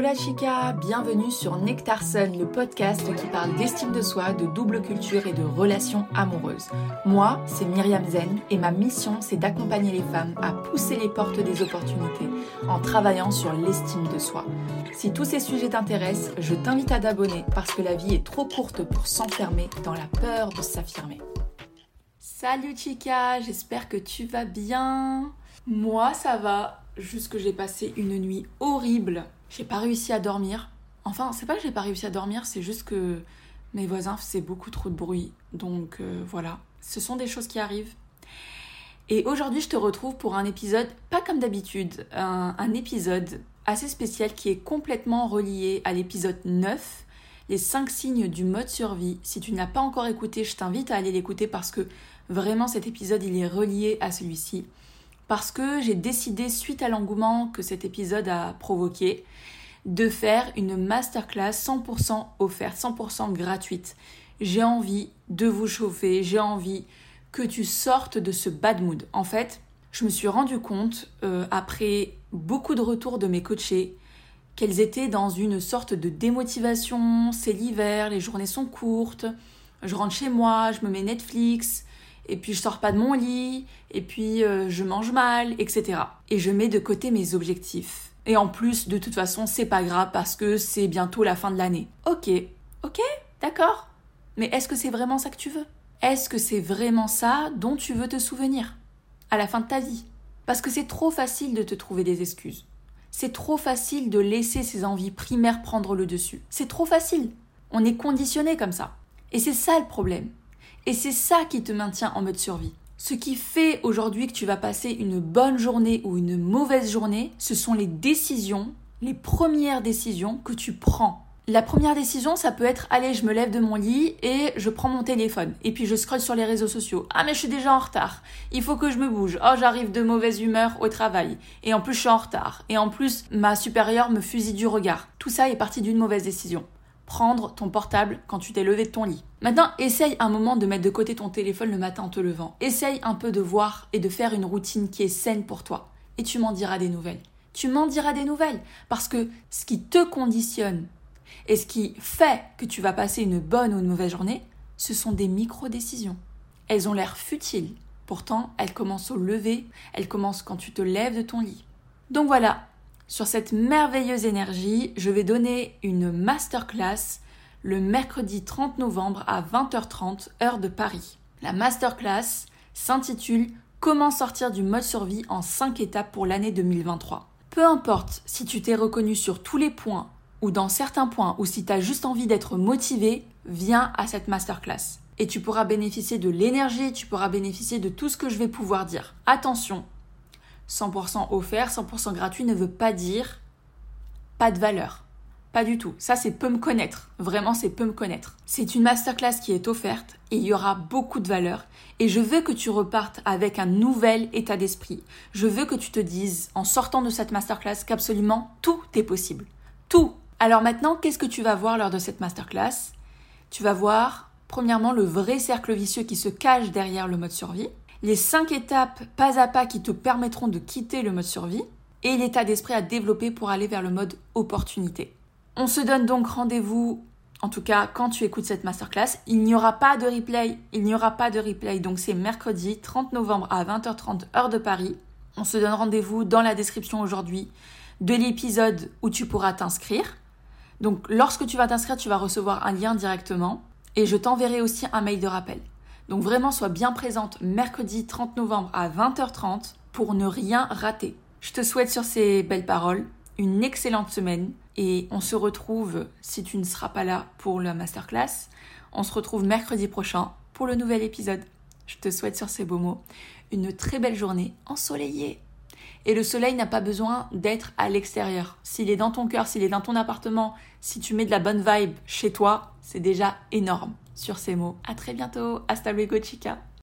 la chica, bienvenue sur Nectar Sun, le podcast qui parle d'estime de soi, de double culture et de relations amoureuses. Moi, c'est Myriam Zen et ma mission, c'est d'accompagner les femmes à pousser les portes des opportunités en travaillant sur l'estime de soi. Si tous ces sujets t'intéressent, je t'invite à t'abonner parce que la vie est trop courte pour s'enfermer dans la peur de s'affirmer. Salut chica, j'espère que tu vas bien. Moi, ça va, juste que j'ai passé une nuit horrible j'ai pas réussi à dormir. Enfin, c'est pas que j'ai pas réussi à dormir, c'est juste que mes voisins faisaient beaucoup trop de bruit. Donc euh, voilà, ce sont des choses qui arrivent. Et aujourd'hui, je te retrouve pour un épisode, pas comme d'habitude, un, un, épisode assez spécial qui est complètement relié à l'épisode 9, les 5 signes du mode survie. Si tu ne l'as pas encore écouté, je t'invite à aller l'écouter parce que vraiment cet épisode, il est relié à celui-ci parce que j'ai décidé, suite à l'engouement que cet épisode a provoqué, de faire une masterclass 100% offerte, 100% gratuite. J'ai envie de vous chauffer, j'ai envie que tu sortes de ce bad mood. En fait, je me suis rendu compte, euh, après beaucoup de retours de mes coachés, qu'elles étaient dans une sorte de démotivation, c'est l'hiver, les journées sont courtes, je rentre chez moi, je me mets Netflix, et puis je sors pas de mon lit, et puis euh, je mange mal, etc. Et je mets de côté mes objectifs. Et en plus, de toute façon, c'est pas grave parce que c'est bientôt la fin de l'année. Ok, ok, d'accord. Mais est-ce que c'est vraiment ça que tu veux? Est-ce que c'est vraiment ça dont tu veux te souvenir? À la fin de ta vie Parce que c'est trop facile de te trouver des excuses. C'est trop facile de laisser ses envies primaires prendre le dessus. C'est trop facile. On est conditionné comme ça. Et c'est ça le problème. Et c'est ça qui te maintient en mode survie. Ce qui fait aujourd'hui que tu vas passer une bonne journée ou une mauvaise journée, ce sont les décisions, les premières décisions que tu prends. La première décision, ça peut être allez, je me lève de mon lit et je prends mon téléphone et puis je scrolle sur les réseaux sociaux. Ah mais je suis déjà en retard. Il faut que je me bouge. Oh, j'arrive de mauvaise humeur au travail et en plus je suis en retard et en plus ma supérieure me fusille du regard. Tout ça est parti d'une mauvaise décision prendre ton portable quand tu t'es levé de ton lit. Maintenant, essaye un moment de mettre de côté ton téléphone le matin en te levant. Essaye un peu de voir et de faire une routine qui est saine pour toi. Et tu m'en diras des nouvelles. Tu m'en diras des nouvelles. Parce que ce qui te conditionne et ce qui fait que tu vas passer une bonne ou une mauvaise journée, ce sont des micro-décisions. Elles ont l'air futiles. Pourtant, elles commencent au lever, elles commencent quand tu te lèves de ton lit. Donc voilà, sur cette merveilleuse énergie, je vais donner une masterclass le mercredi 30 novembre à 20h30 heure de Paris. La masterclass s'intitule Comment sortir du mode survie en 5 étapes pour l'année 2023. Peu importe si tu t'es reconnu sur tous les points ou dans certains points ou si tu as juste envie d'être motivé, viens à cette masterclass. Et tu pourras bénéficier de l'énergie, tu pourras bénéficier de tout ce que je vais pouvoir dire. Attention, 100% offert, 100% gratuit ne veut pas dire pas de valeur. Pas du tout. Ça, c'est peu me connaître. Vraiment, c'est peu me connaître. C'est une masterclass qui est offerte et il y aura beaucoup de valeur. Et je veux que tu repartes avec un nouvel état d'esprit. Je veux que tu te dises, en sortant de cette masterclass, qu'absolument tout est possible. Tout. Alors maintenant, qu'est-ce que tu vas voir lors de cette masterclass? Tu vas voir, premièrement, le vrai cercle vicieux qui se cache derrière le mode survie les cinq étapes pas à pas qui te permettront de quitter le mode survie et l'état d'esprit à développer pour aller vers le mode opportunité. On se donne donc rendez-vous, en tout cas quand tu écoutes cette masterclass. Il n'y aura pas de replay, il n'y aura pas de replay, donc c'est mercredi 30 novembre à 20h30 heure de Paris. On se donne rendez-vous dans la description aujourd'hui de l'épisode où tu pourras t'inscrire. Donc lorsque tu vas t'inscrire, tu vas recevoir un lien directement et je t'enverrai aussi un mail de rappel. Donc vraiment, sois bien présente mercredi 30 novembre à 20h30 pour ne rien rater. Je te souhaite sur ces belles paroles une excellente semaine et on se retrouve, si tu ne seras pas là pour la masterclass, on se retrouve mercredi prochain pour le nouvel épisode. Je te souhaite sur ces beaux mots une très belle journée ensoleillée. Et le soleil n'a pas besoin d'être à l'extérieur. S'il est dans ton cœur, s'il est dans ton appartement, si tu mets de la bonne vibe chez toi, c'est déjà énorme sur ces mots. À très bientôt. Hasta luego, chica.